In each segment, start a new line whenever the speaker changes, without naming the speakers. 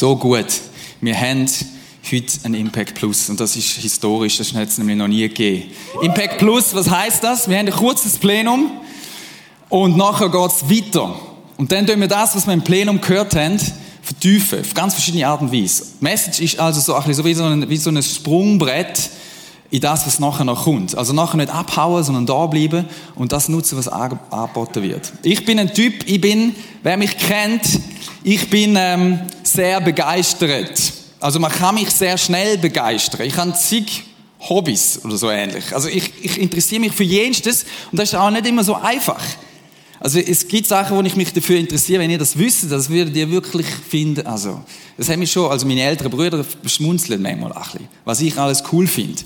So gut. Wir haben heute ein Impact Plus und das ist historisch, das hat es nämlich noch nie gegeben. Impact Plus, was heißt das? Wir haben ein kurzes Plenum und nachher geht es weiter. Und dann tun wir das, was wir im Plenum gehört haben, vertiefen, auf ganz verschiedene Art und Weise. Die Message ist also so, ein bisschen so wie so ein, wie so ein Sprungbrett in das, was nachher noch kommt. Also nachher nicht abhauen, sondern da bleiben und das nutzen, was angeboten wird. Ich bin ein Typ, ich bin, wer mich kennt, ich bin ähm, sehr begeistert. Also man kann mich sehr schnell begeistern. Ich habe zig Hobbys oder so ähnlich. Also ich, ich interessiere mich für jenstes und das ist auch nicht immer so einfach. Also es gibt Sachen, wo ich mich dafür interessiere, wenn ihr das wisst, das würdet ihr wirklich finden. Also das haben mich schon, also meine älteren Brüder schmunzeln manchmal ein bisschen, was ich alles cool finde.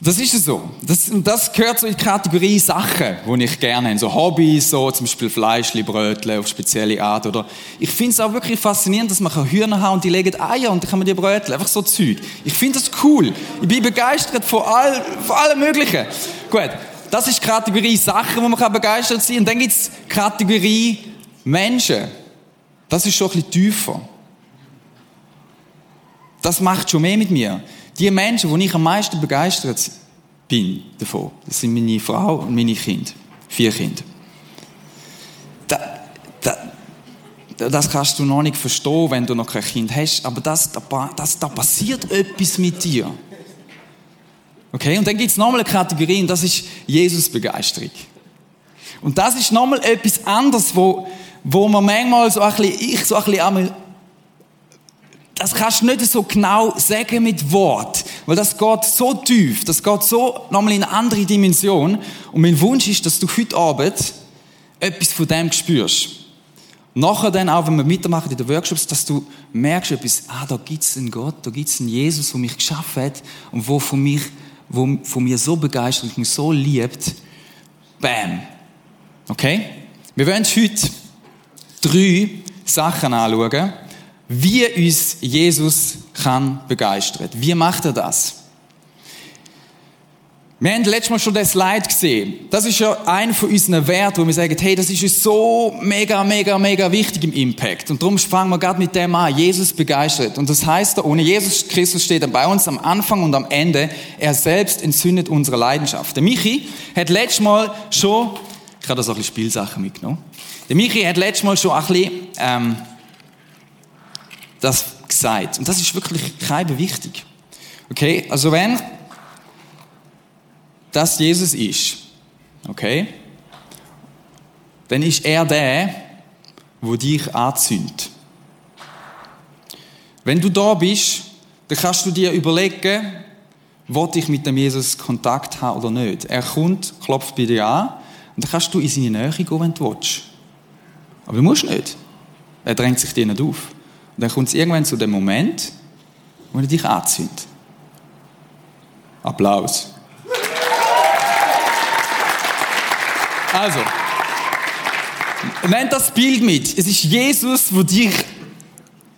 Das ist so. Das, das gehört so in die Kategorie Sachen, die ich gerne habe. So Hobbys, so zum Beispiel Fleischli, Brötchen auf spezielle Art. Oder ich finde es auch wirklich faszinierend, dass man Hühner haben und die legen Eier und dann kann man die Brötchen. Einfach so Zeug. Ich finde das cool. Ich bin begeistert von, all, von allem Möglichen. Gut. Das ist die Kategorie Sachen, wo man begeistert sein kann. Und dann gibt es Kategorie Menschen. Das ist schon ein bisschen tiefer. Das macht schon mehr mit mir. Die Menschen, die ich am meisten begeistert bin davon, das sind meine Frau und meine Kinder. Vier Kinder. Da, da, das kannst du noch nicht verstehen, wenn du noch kein Kind hast, aber das, da, das, da passiert etwas mit dir. Okay, und dann gibt es nochmal eine Kategorie und das ist Jesus-Begeisterung. Und das ist nochmal etwas anderes, wo, wo man manchmal so ein bisschen, ich so ein bisschen das kannst du nicht so genau sagen mit Wort, weil das geht so tief, das geht so nochmal in eine andere Dimension. Und mein Wunsch ist, dass du heute Abend etwas von dem spürst. nachher dann auch, wenn wir mitmachen in den Workshops, dass du merkst etwas, ah, da gibt's einen Gott, da gibt's einen Jesus, der mich geschaffen hat und wo von, mich, wo von mir so begeistert und mich so liebt. Bam. Okay? Wir wollen heute drei Sachen anschauen, wie uns Jesus kann begeistern. Wie macht er das? Wir haben letztes Mal schon das Slide gesehen. Das ist ja einer von unseren Werten, wo wir sagen, hey, das ist uns so mega, mega, mega wichtig im Impact. Und darum fangen wir gerade mit dem an. Jesus begeistert. Und das heißt, ohne Jesus Christus steht er bei uns am Anfang und am Ende. Er selbst entzündet unsere Leidenschaft. Der Michi hat letztes Mal schon, ich habe da so ein bisschen Spielsachen mitgenommen. Der Michi hat letztes Mal schon ein bisschen, ähm, das gesagt. Und das ist wirklich kein wichtig. Okay? Also wenn das Jesus ist, okay? Dann ist er der, wo dich anzündet. Wenn du da bist, dann kannst du dir überlegen, wollte ich mit dem Jesus Kontakt haben oder nicht. Er kommt, klopft bei dir an und dann kannst du in seine Nähe gehen, wenn du willst. Aber du musst nicht. Er drängt sich dir nicht auf. Und dann kommt es irgendwann zu dem Moment, wo er dich anzündet. Applaus. Also, nennt das Bild mit. Es ist Jesus, wo dich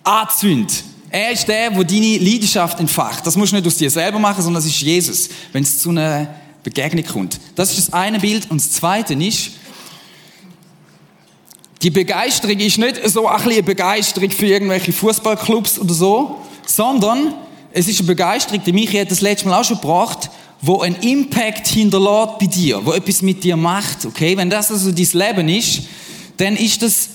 anzündet. Er ist der, wo deine Leidenschaft entfacht. Das musst du nicht aus dir selber machen, sondern das ist Jesus, wenn es zu einer Begegnung kommt. Das ist das eine Bild. Und das zweite ist, die Begeisterung ist nicht so ein eine Begeisterung für irgendwelche Fußballclubs oder so, sondern es ist eine Begeisterung, die Michi hat das letzte Mal auch schon gebracht, wo ein Impact hinterlässt bei dir, wo etwas mit dir macht, okay? Wenn das also dein Leben ist, dann ist das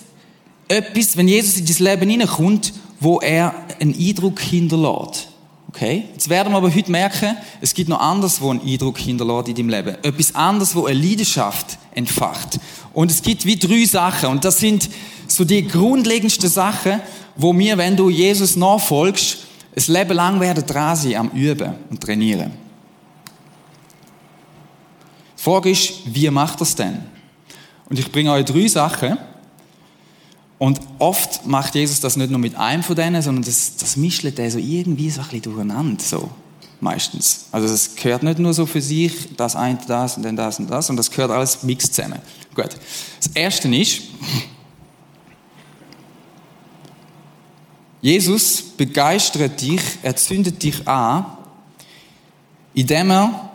etwas, wenn Jesus in dein Leben hineinkommt, wo er einen Eindruck hinterlässt. Okay? Jetzt werden wir aber heute merken, es gibt noch anderes, wo einen Eindruck hinterlässt in deinem Leben. Etwas anderes, wo eine Leidenschaft entfacht. Und es gibt wie drei Sachen. Und das sind so die grundlegendsten Sachen, wo wir, wenn du Jesus nachfolgst, ein Leben lang werden dran sein am Üben und Trainieren. Die Frage ist, wie macht das denn? Und ich bringe euch drei Sachen. Und oft macht Jesus das nicht nur mit einem von denen, sondern das, das mischt er so irgendwie so ein bisschen durcheinander. So meistens. Also es gehört nicht nur so für sich, das eine, das und dann das und das, und das gehört alles mixed zusammen. Gut. Das erste ist, Jesus begeistert dich, er zündet dich an, indem er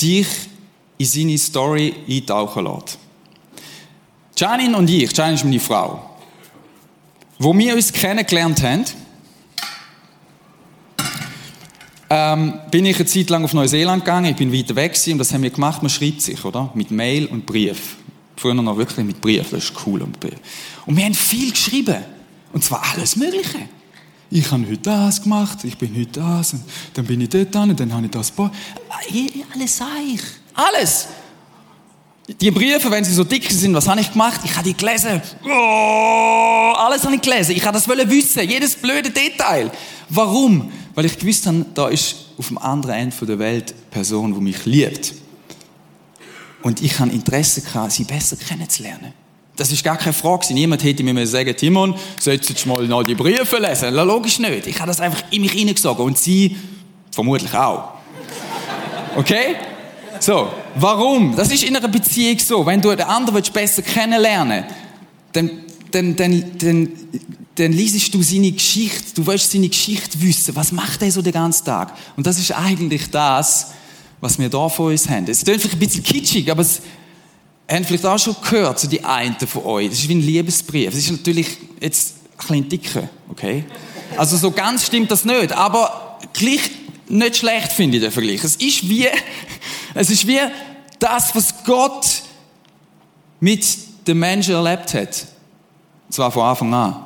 dich in seine Story eintauchen lässt. Janine und ich, Janine ist meine Frau, wo wir uns kennengelernt haben, ähm, bin ich eine Zeit lang auf Neuseeland gegangen. Ich bin weiter weg gewesen, und das haben wir gemacht. Man schreibt sich, oder? Mit Mail und Brief. Früher noch wirklich mit Brief. Das ist cool. Und, Brief. und wir haben viel geschrieben. Und zwar alles Mögliche. Ich habe heute das gemacht, ich bin heute das, und dann bin ich dort dran, und dann habe ich das. Alles sage ich. Alles. Die Briefe, wenn sie so dick sind, was habe ich gemacht? Ich habe die gelesen. Oh, alles habe ich gelesen. Ich habe das wissen, jedes blöde Detail. Warum? Weil ich gewusst habe, da ist auf dem anderen Ende der Welt eine Person, die mich liebt. Und ich habe Interesse gehabt, sie besser kennenzulernen. Das ist gar keine Frage. Niemand hätte mir sagen Timon, solltest du mal noch die Briefe lesen? Logisch nicht. Ich habe das einfach in mich hineingesogen. Und sie vermutlich auch. Okay? So, warum? Das ist in einer Beziehung so. Wenn du den anderen besser kennenlernen willst, dann, dann, dann, dann, dann liest du seine Geschichte. Du willst seine Geschichte wissen. Was macht er so den ganzen Tag? Und das ist eigentlich das, was wir da vor uns haben. Es klingt vielleicht ein bisschen kitschig, aber es haben vielleicht auch schon gehört, so die einen von euch. Das ist wie ein Liebesbrief. Es ist natürlich jetzt ein bisschen dicker, okay? Also so ganz stimmt das nicht, aber gleich nicht schlecht finde ich den Vergleich. Es ist wie, es ist wie das, was Gott mit den Menschen erlebt hat. Und zwar von Anfang an.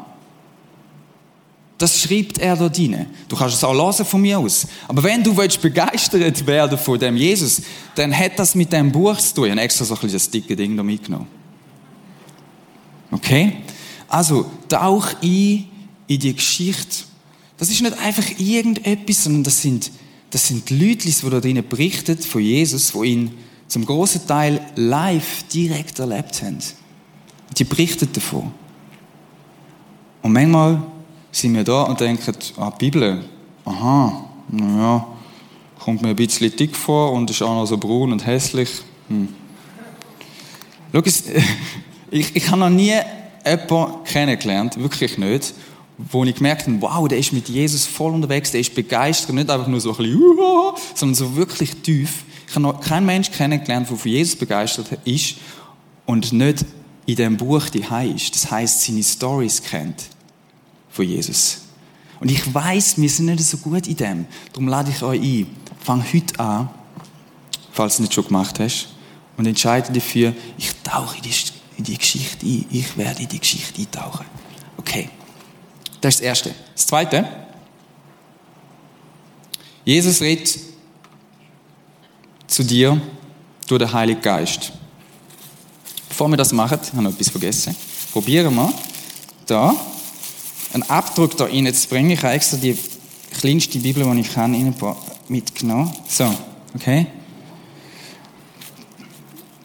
Das schreibt er dort rein. Du kannst es auch lesen von mir aus. Aber wenn du willst begeistert werden von dem Jesus, dann hat das mit dem Buch zu tun. Ich habe extra so ein bisschen das dicke Ding da mitgenommen. Okay? Also, tauch ein in die Geschichte das ist nicht einfach irgendetwas, sondern das sind, das sind Leute, die da drinnen berichten von Jesus, die ihn zum großen Teil live direkt erlebt haben. Die berichten davon. Und manchmal sind wir da und denken, ah, die Bibel, aha, naja, kommt mir ein bisschen dick vor und ist auch noch so braun und hässlich. Hm. Schau, ich, ich habe noch nie jemanden kennengelernt, wirklich nicht, wo ich gemerkt habe, wow, der ist mit Jesus voll unterwegs, der ist begeistert, nicht einfach nur so ein bisschen, sondern so wirklich tief. Ich habe noch keinen Menschen kennengelernt, der von Jesus begeistert ist und nicht in dem Buch die ist. Das heißt, seine Stories kennt von Jesus. Und ich weiß, wir sind nicht so gut in dem. Darum lade ich euch ein. Fang heute an, falls du es nicht schon gemacht hast, und entscheide dafür, ich tauche in die, in die Geschichte ein. Ich werde in die Geschichte eintauchen. Okay. Das ist das Erste. Das Zweite. Jesus redet zu dir durch den Heiligen Geist. Bevor wir das machen, ich habe noch etwas vergessen. Probieren wir da einen Abdruck da reinzubringen. Ich habe extra die kleinste Bibel, die ich kann, mitgenommen. So, okay.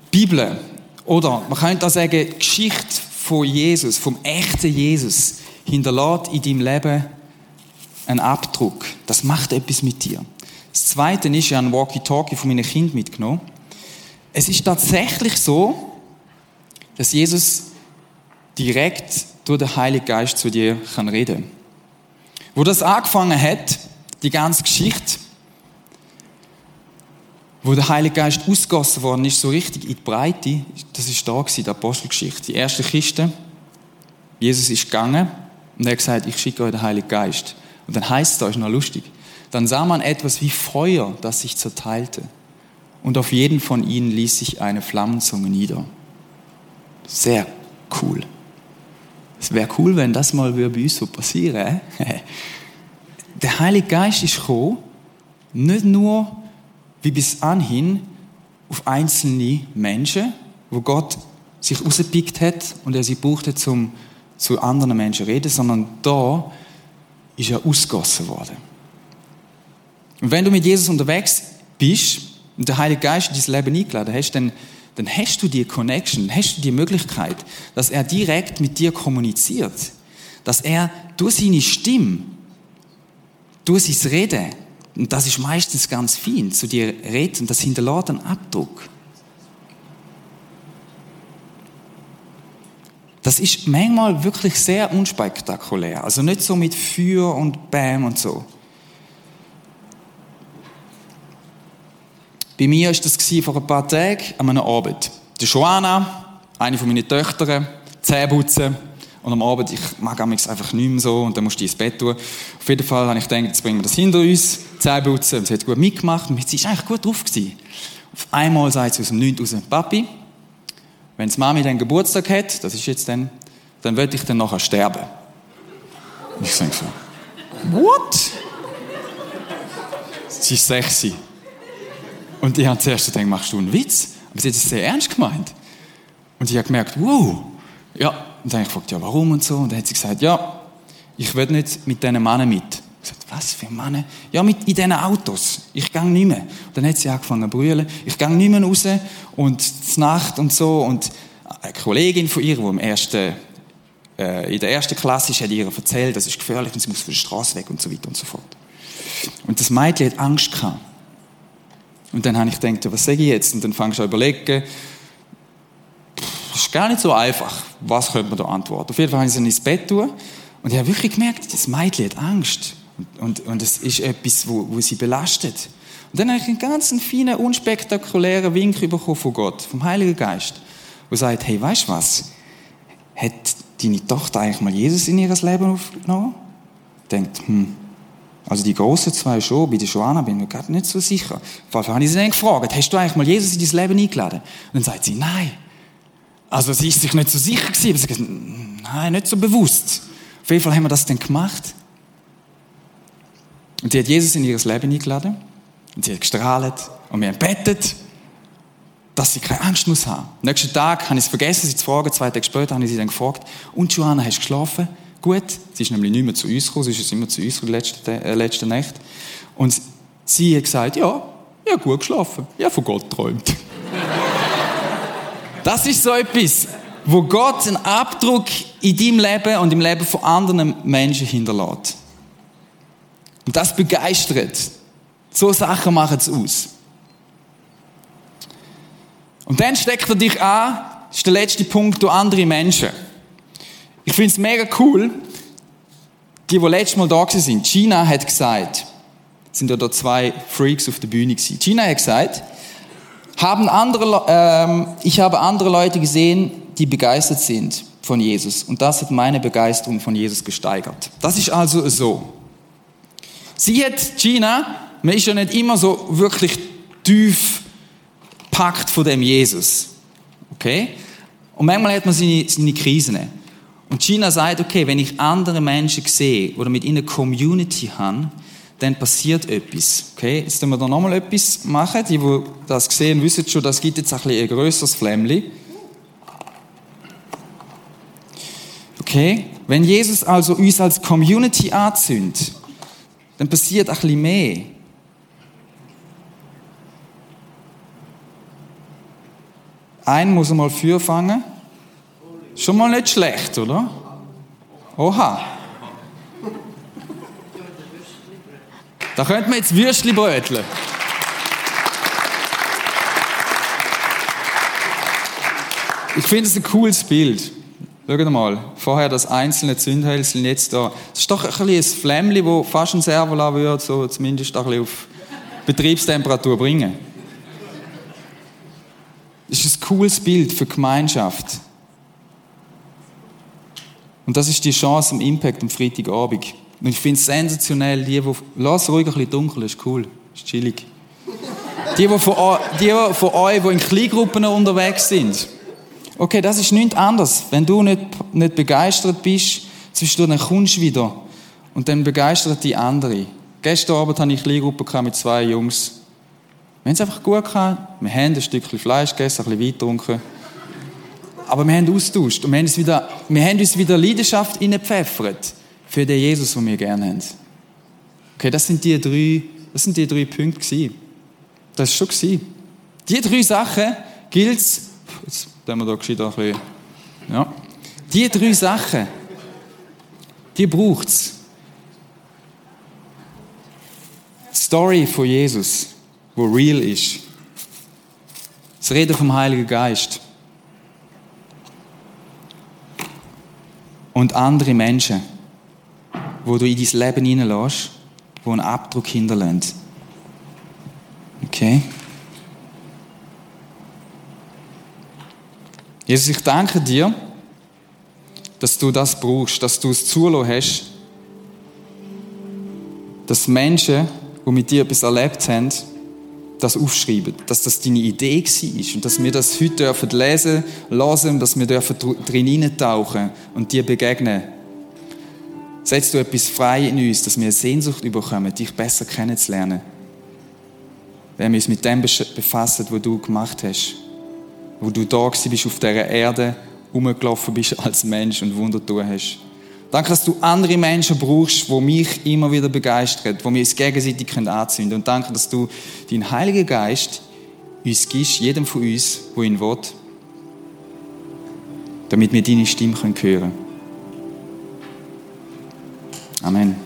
Bibel, oder man könnte auch sagen, Geschichte von Jesus, vom echten Jesus hinterlässt in deinem Leben einen Abdruck. Das macht etwas mit dir. Das Zweite ist, ich habe ein Walkie-Talkie von meinen Kind mitgenommen. Es ist tatsächlich so, dass Jesus direkt durch den Heiligen Geist zu dir kann reden Wo das angefangen hat, die ganze Geschichte, wo der Heilige Geist ausgossen worden ist, so richtig in die Breite, das ist da die Apostelgeschichte, die erste Kiste. Jesus ist gegangen und er hat gesagt, ich schicke euch den Heiligen Geist. Und dann heißt es da, ist noch lustig, dann sah man etwas wie Feuer, das sich zerteilte. Und auf jeden von ihnen ließ sich eine Flammenzunge nieder. Sehr cool. Es wäre cool, wenn das mal bei uns so passieren Der Heilige Geist ist gekommen, nicht nur wie bis anhin auf einzelne Menschen, wo Gott sich rausgepickt hat und er sie brauchte, um zu anderen Menschen reden, sondern da ist er ausgossen worden. Und wenn du mit Jesus unterwegs bist und der Heilige Geist in dein Leben eingeladen hast, dann, dann hast du die Connection, hast du die Möglichkeit, dass er direkt mit dir kommuniziert. Dass er durch seine Stimme, durch sein Reden, und das ist meistens ganz fein, zu dir redet und das hinterlässt einen Abdruck. Das ist manchmal wirklich sehr unspektakulär. Also nicht so mit Feuer und Bäm und so. Bei mir war das vor ein paar Tagen an einem Abend. Die Joanna, eine von meinen Töchtern, Zähneputzen Und am Abend, ich mag mich einfach nicht mehr so und dann musst du ins Bett tun. Auf jeden Fall habe ich gedacht, jetzt bringen wir das hinter uns, Zähne putzen. Und sie hat gut mitgemacht und sie war eigentlich gut drauf. Gewesen. Auf einmal sagt sie aus dem Nichts raus, Papi, wenn die Mami dann Geburtstag hat, das ist jetzt dann, dann würde ich dann nachher sterben. Und ich denke so, what? Sie ist sexy. Und ich habe zuerst gedacht, machst du einen Witz? Aber sie hat es sehr ernst gemeint. Und ich habe gemerkt, wow. Ja, und dann habe ich gefragt, ja, warum und so. Und dann hat sie gesagt, ja, ich will nicht mit diesen Männern mit. Ich gesagt, was für Männer? Ja, mit in diesen Autos. Ich gehe nicht mehr. Und dann hat sie angefangen zu brüllen. Ich gehe nicht mehr raus. Und die Nacht und so. Und eine Kollegin von ihr, die im ersten, äh, in der ersten Klasse ist, hat ihr erzählt, das ist gefährlich und sie muss von der Straße weg und so weiter und so fort. Und das Mädchen hat Angst gehabt. Und dann habe ich gedacht, was sage ich jetzt? Und dann fangst du an überlegen, das ist gar nicht so einfach. Was könnte man da antworten? Auf jeden Fall habe ich sie ins Bett tun und ich habe wirklich gemerkt, das Mädchen hat Angst. Und, und, und es ist etwas, wo, wo sie belastet. Und dann habe ich einen ganz feinen, unspektakulären Wink bekommen von Gott, vom Heiligen Geist, wo sagt, hey, weißt du was? Hat deine Tochter eigentlich mal Jesus in ihr Leben aufgenommen? Denkt, hm, also die großen zwei schon, bei der Joanna bin ich mir gerade nicht so sicher. Allem habe ich sie dann gefragt, hast du eigentlich mal Jesus in dein Leben eingeladen? Und dann sagt sie, nein. Also sie ist sich nicht so sicher gewesen, aber sie sagt, nein, nicht so bewusst. Auf jeden Fall haben wir das dann gemacht. Und sie hat Jesus in ihr Leben eingeladen. Und sie hat gestrahlt. Und wir haben bettet, dass sie keine Angst muss haben. Am nächsten Tag habe ich es vergessen, sie zu fragen. Zwei Tage später habe ich sie dann gefragt, und Joanna, hast du geschlafen? Gut. Sie ist nämlich nicht mehr zu uns gekommen, sie ist immer zu uns gekommen, letzte, äh, letzte Nacht. Und sie hat gesagt, ja, ich habe gut geschlafen. Ich habe von Gott geträumt. das ist so etwas, wo Gott einen Abdruck in deinem Leben und im Leben von anderen Menschen hinterlässt. Und das begeistert. So Sachen machen es aus. Und dann steckt er dich an, das ist der letzte Punkt, du andere Menschen. Ich finde es mega cool, die, die letztes Mal da sind. China hat gesagt, sind ja da zwei Freaks auf der Bühne gewesen. China hat gesagt, haben andere, ähm, ich habe andere Leute gesehen, die begeistert sind von Jesus. Und das hat meine Begeisterung von Jesus gesteigert. Das ist also so. Sie hat China, man ist ja nicht immer so wirklich tief packt von dem Jesus. Okay? Und manchmal hat man seine, seine Krisen. Und China sagt, okay, wenn ich andere Menschen sehe oder mit ihnen Community habe, dann passiert etwas. Okay, jetzt müssen wir da nochmal etwas machen. Die, die das sehen, wissen schon, das gibt jetzt ein, ein grösseres Flämmchen. Okay, wenn Jesus also uns als Community anzündet, dann passiert ein bisschen mehr. Einen muss einmal für fangen. Schon mal nicht schlecht, oder? Oha. Da könnte man jetzt Würstchen bröteln. Ich finde es ein cooles Bild. Schaut mal, vorher das einzelne Zündhölzchen, jetzt da. Das ist doch ein bisschen ein Flämmchen, das fast ein Servo würde, so zumindest ein bisschen auf Betriebstemperatur bringen. Das ist ein cooles Bild für Gemeinschaft. Und das ist die Chance am Impact am Freitagabend. Und ich finde es sensationell, die, die, lass ruhig ein bisschen dunkel, ist cool, ist chillig. Die, die von, die von euch, die in Kleingruppen unterwegs sind. Okay, das ist nichts anderes. Wenn du nicht, nicht begeistert bist, zwischendurch dann kommst du wieder. Und dann begeistert die andere. Gestern Abend hatte ich eine Kleingruppe mit zwei Jungs. Wir haben es einfach gut gehabt. Wir haben ein Stückchen Fleisch gegessen, ein bisschen Wein getrunken. Aber wir haben austauscht und wir haben uns wieder, wir haben uns wieder Leidenschaft reingepfeffert für den Jesus, den wir gerne haben. Okay, das sind die drei, das sind die drei Punkte gewesen. Das war schon gewesen. Die drei Sachen gilt es, jetzt tun wir da gescheit ein bisschen, ja. Die drei Sachen, die braucht es. Story von Jesus, wo real ist. Das Reden vom Heiligen Geist. Und andere Menschen, wo du in dein Leben hineinlässt, die einen Abdruck hinterlassen. Okay? Jesus, ich danke dir, dass du das brauchst, dass du es zulassen hast, dass Menschen, die mit dir etwas erlebt haben, das aufschreiben, dass das deine Idee war und dass wir das heute dürfen lesen, und dass wir dürfen drin hineintauchen und dir begegnen. Setzt du etwas frei in uns, dass wir eine Sehnsucht bekommen, dich besser kennenzulernen. Wenn wir uns mit dem befassen, was du gemacht hast, wo du da bist auf dieser Erde, rumgelaufen bist als Mensch und Wunder tun hast. Danke, dass du andere Menschen brauchst, die mich immer wieder begeistern, die wir uns gegenseitig anzünden können. Und danke, dass du deinen Heiligen Geist uns gibst, jedem von uns, wo ihn will, damit wir deine Stimme hören können. Amen.